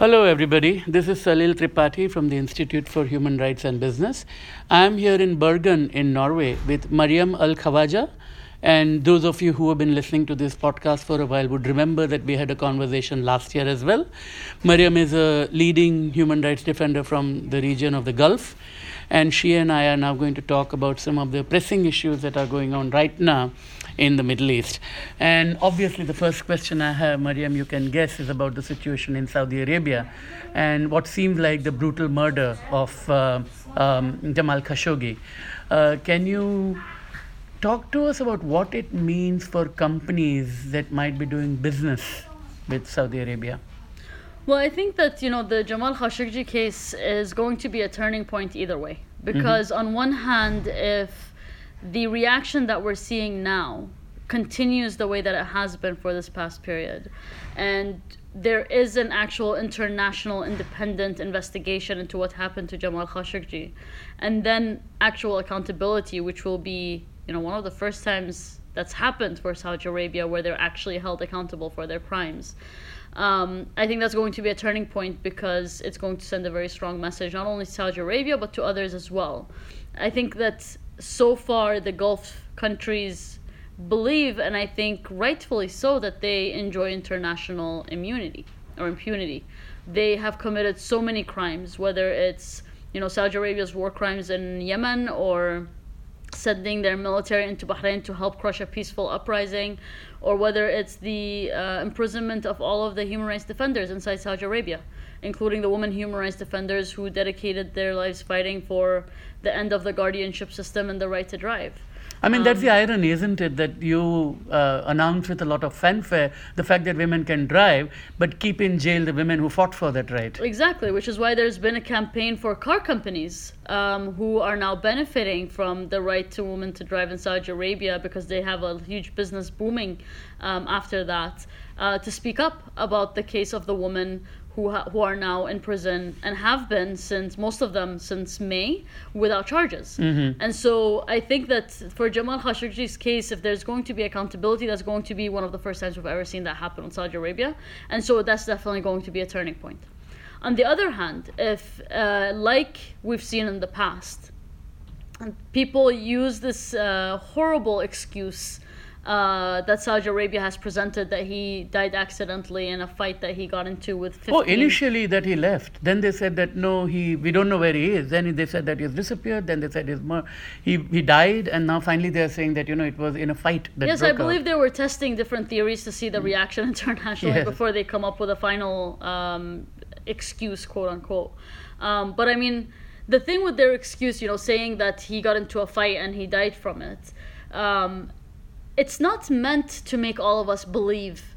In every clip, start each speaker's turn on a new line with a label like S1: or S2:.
S1: Hello, everybody. This is Salil Tripathi from the Institute for Human Rights and Business. I'm here in Bergen, in Norway, with Mariam Al Khawaja. And those of you who have been listening to this podcast for a while would remember that we had a conversation last year as well. Mariam is a leading human rights defender from the region of the Gulf. And she and I are now going to talk about some of the pressing issues that are going on right now in the Middle East. And obviously, the first question I have, Mariam, you can guess, is about the situation in Saudi Arabia and what seems like the brutal murder of uh, um, Jamal Khashoggi. Uh, can you talk to us about what it means for companies that might be doing business with Saudi Arabia?
S2: Well, I think that you know the Jamal Khashoggi case is going to be a turning point either way because mm-hmm. on one hand, if the reaction that we're seeing now continues the way that it has been for this past period. And there is an actual international independent investigation into what happened to Jamal Khashoggi. And then actual accountability, which will be, you know, one of the first times that's happened for Saudi Arabia where they're actually held accountable for their crimes. Um, I think that's going to be a turning point because it's going to send a very strong message, not only to Saudi Arabia, but to others as well. I think that so far the Gulf countries believe, and I think rightfully so, that they enjoy international immunity or impunity. They have committed so many crimes, whether it's you know Saudi Arabia's war crimes in Yemen or sending their military into Bahrain to help crush a peaceful uprising, or whether it's the uh, imprisonment of all of the human rights defenders inside Saudi Arabia, including the women human rights defenders who dedicated their lives fighting for the end of the guardianship system and the right to drive.
S1: I mean, um, that's the irony, isn't it? That you uh, announce with a lot of fanfare the fact that women can drive, but keep in jail the women who fought for that right.
S2: Exactly, which is why there's been a campaign for car companies um, who are now benefiting from the right to women to drive in Saudi Arabia because they have a huge business booming um, after that. Uh, to speak up about the case of the woman who, ha- who are now in prison and have been since most of them since May without charges. Mm-hmm. And so I think that for Jamal Khashoggi's case, if there's going to be accountability, that's going to be one of the first times we've ever seen that happen in Saudi Arabia. And so that's definitely going to be a turning point. On the other hand, if uh, like we've seen in the past, people use this uh, horrible excuse uh, that Saudi Arabia has presented that he died accidentally in a fight that he got into with 15.
S1: Oh, initially that he left. Then they said that no, he we don't know where he is. Then they said that he has disappeared. Then they said he's he he died, and now finally they are saying that you know it was in a fight.
S2: yes, I believe out. they were testing different theories to see the reaction internationally yes. before they come up with a final um, excuse, quote unquote. Um, but I mean, the thing with their excuse, you know, saying that he got into a fight and he died from it. Um, it's not meant to make all of us believe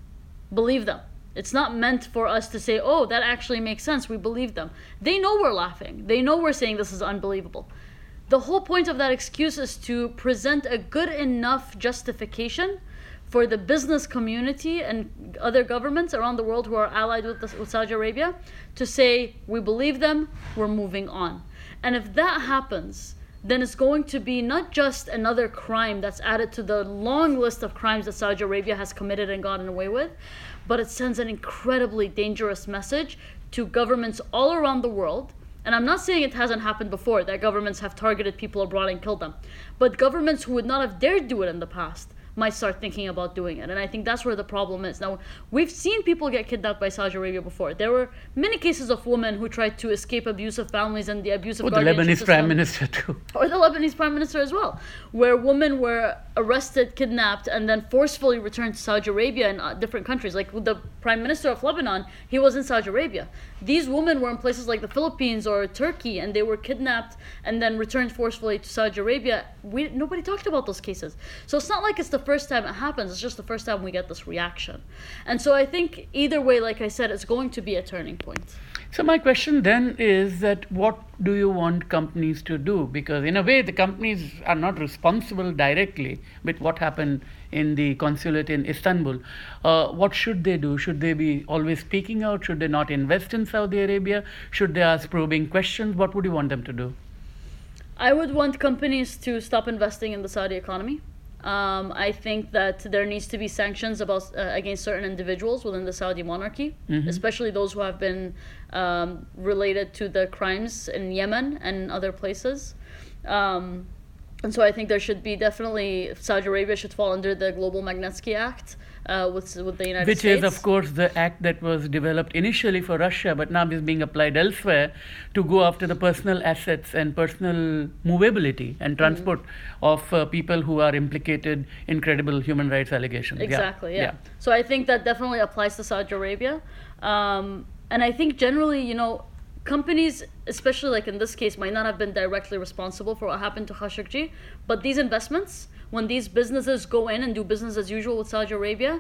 S2: believe them. It's not meant for us to say, "Oh, that actually makes sense. We believe them." They know we're laughing. They know we're saying this is unbelievable. The whole point of that excuse is to present a good enough justification for the business community and other governments around the world who are allied with, with Saudi Arabia to say, "We believe them. We're moving on." And if that happens, then it's going to be not just another crime that's added to the long list of crimes that Saudi Arabia has committed and gotten away with, but it sends an incredibly dangerous message to governments all around the world. And I'm not saying it hasn't happened before that governments have targeted people abroad and killed them, but governments who would not have dared do it in the past might start thinking about doing it. And I think that's where the problem is. Now, we've seen people get kidnapped by Saudi Arabia before. There were many cases of women who tried to escape abusive families and the abusive.
S1: Or the Lebanese system, prime minister too.
S2: Or the Lebanese prime minister as well, where women were arrested, kidnapped, and then forcefully returned to Saudi Arabia and uh, different countries. Like the prime minister of Lebanon, he was in Saudi Arabia. These women were in places like the Philippines or Turkey, and they were kidnapped and then returned forcefully to Saudi Arabia. We nobody talked about those cases, so it's not like it's the first time it happens. It's just the first time we get this reaction, and so I think either way, like I said, it's going to be a turning point.
S1: So my question then is that what do you want companies to do? Because in a way, the companies are not responsible directly with what happened in the consulate in Istanbul. Uh, what should they do? Should they be always speaking out? Should they not invest in Saudi Arabia? Should they ask probing questions? What would you want them to do?
S2: I would want companies to stop investing in the Saudi economy. Um, I think that there needs to be sanctions about uh, against certain individuals within the Saudi monarchy, especially those who have been um, related to the crimes in Yemen and other places. Um, and so I think there should be definitely Saudi Arabia should fall under the Global Magnitsky Act uh, with with the United
S1: Which
S2: States.
S1: is, of course, the act that was developed initially for Russia, but now is being applied elsewhere to go after the personal assets and personal movability and transport of uh, people who are implicated in credible human rights allegations. Yeah.
S2: Exactly. Yeah. So I think that definitely applies to Saudi Arabia, um, and I think generally, you know, companies, especially like in this case, might not have been directly responsible for what happened to Khashoggi, but these investments, when these businesses go in and do business as usual with Saudi Arabia,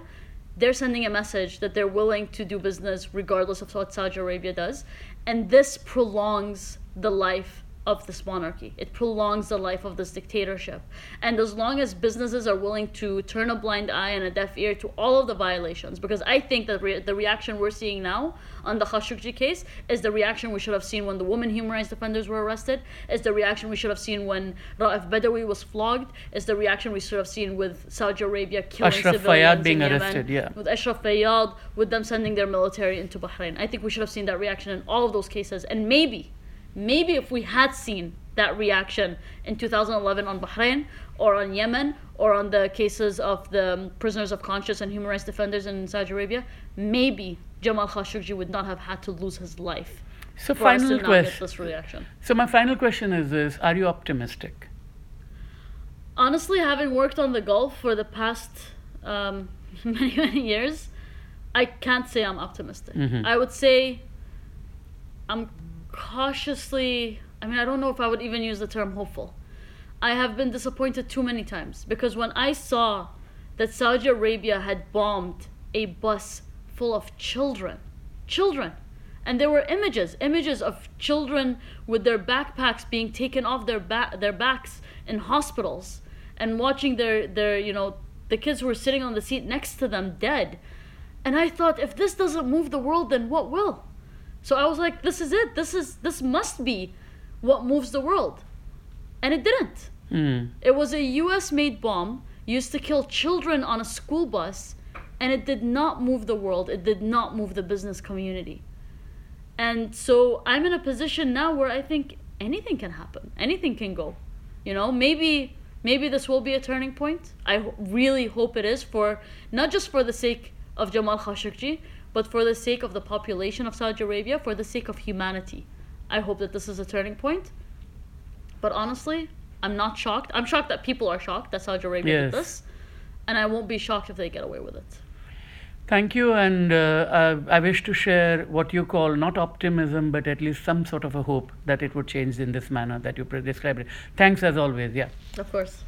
S2: they're sending a message that they're willing to do business regardless of what Saudi Arabia does, and this prolongs the life of this monarchy. It prolongs the life of this dictatorship. And as long as businesses are willing to turn a blind eye and a deaf ear to all of the violations, because I think that re- the reaction we're seeing now on the Khashoggi case is the reaction we should have seen when the women human rights defenders were arrested, is the reaction we should have seen when Raif Badawi was flogged, is the reaction we should have seen with Saudi Arabia killing
S1: Ashraf
S2: civilians
S1: Fayyad being
S2: in Yemen,
S1: arrested, yeah.
S2: with Ashraf Fayyad, with them sending their military into Bahrain. I think we should have seen that reaction in all of those cases. And maybe, maybe if we had seen that reaction in 2011 on Bahrain or on Yemen or on the cases of the prisoners of conscience and human rights defenders in Saudi Arabia, maybe Jamal Khashoggi would not have had to lose his life.
S1: So, final
S2: to not get
S1: question.
S2: this reaction.
S1: So, my final question is this Are you optimistic?
S2: honestly, having worked on the Gulf for the past um, many, many years, I can't say I'm optimistic. I would say I'm cautiously, I mean, I don't know if I would even use the term hopeful. I have been disappointed too many times because when I saw that Saudi Arabia had bombed a bus full of children, children, and there were images, images of children with their backpacks being taken off their ba- their backs in hospitals, and watching their their you know the kids who were sitting on the seat next to them dead, and I thought if this doesn't move the world, then what will? So I was like, this is it. This is this must be what moves the world, and it didn't.
S1: Hmm.
S2: It was a US made bomb used to kill children on a school bus, and it did not move the world. It did not move the business community. And so I'm in a position now where I think anything can happen. Anything can go. You know, maybe maybe this will be a turning point. I really hope it is for not just for the sake of Jamal Khashoggi, but for the sake of the population of Saudi Arabia, for the sake of humanity. I hope that this is a turning point. But honestly, I'm not shocked. I'm shocked that people are shocked that Saudi Arabia
S1: Yes.
S2: did this, and I won't be shocked if they get away with it.
S1: Thank you, and uh, I, I wish to share what you call not optimism, but at least some sort of a hope that it would change in this manner that you pre- described it. Thanks as always. Yeah.
S2: Of course.